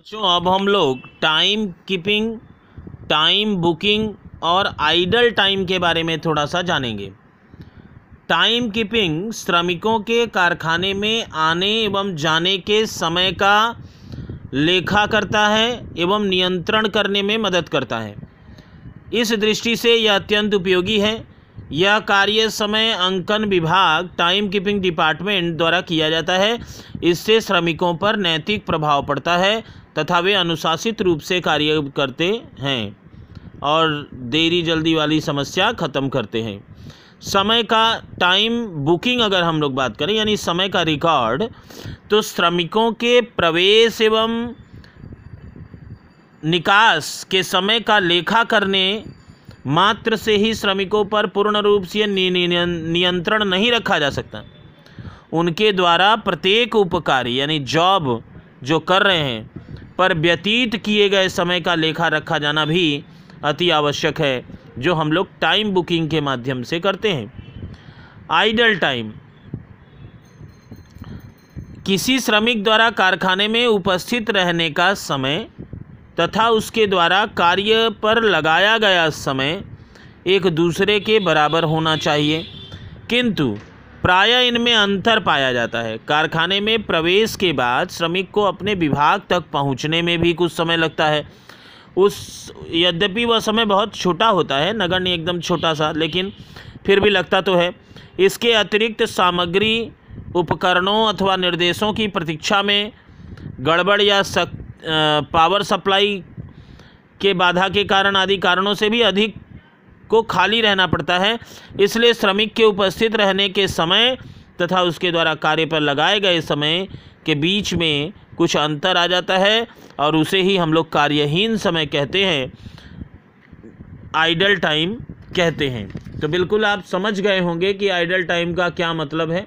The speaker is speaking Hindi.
बच्चों, अब हम लोग टाइम कीपिंग टाइम बुकिंग और आइडल टाइम के बारे में थोड़ा सा जानेंगे। टाइम कीपिंग श्रमिकों के कारखाने में आने एवं जाने के समय का लेखा करता है एवं नियंत्रण करने में मदद करता है। इस दृष्टि से यह अत्यंत उपयोगी है। यह कार्य समय अंकन विभाग टाइम कीपिंग डिपार्टमेंट द्वारा किया जाता है। इससे श्रमिकों पर नैतिक प्रभाव पड़ता है तथा वे अनुशासित रूप से कार्य करते हैं और देरी जल्दी वाली समस्या ख़त्म करते हैं। समय का टाइम बुकिंग अगर हम लोग बात करें, यानी समय का रिकॉर्ड तो श्रमिकों के प्रवेश एवं निकास के समय का लेखा करने मात्र से ही श्रमिकों पर पूर्ण रूप से नियंत्रण नहीं रखा जा सकता। उनके द्वारा प्रत्येक उपकारी, यानी जॉब जो कर रहे हैं, पर व्यतीत किए गए समय का लेखा रखा जाना भी अति आवश्यक है, जो हम लोग टाइम बुकिंग के माध्यम से करते हैं। आइडल टाइम किसी श्रमिक द्वारा कारखाने में उपस्थित रहने का समय तथा उसके द्वारा कार्य पर लगाया गया समय एक दूसरे के बराबर होना चाहिए। किंतु प्राय इनमें अंतर पाया जाता है। कारखाने में प्रवेश के बाद श्रमिक को अपने विभाग तक पहुँचने में भी कुछ समय लगता है। उस, यद्यपि वह समय बहुत छोटा होता है नगण्य एकदम छोटा सा, लेकिन फिर भी लगता तो है। इसके अतिरिक्त सामग्री, उपकरणों अथवा निर्देशों की प्रतीक्षा में गड़बड़ या सक पावर सप्लाई के बाधा के कारण आदि कारणों से भी अधिक को खाली रहना पड़ता है। इसलिए श्रमिक के उपस्थित रहने के समय तथा उसके द्वारा कार्य पर लगाए गए समय के बीच में कुछ अंतर आ जाता है और उसे ही हम लोग कार्यहीन समय कहते हैं आइडल टाइम कहते हैं। तो बिल्कुल आप समझ गए होंगे कि आइडल टाइम का क्या मतलब है।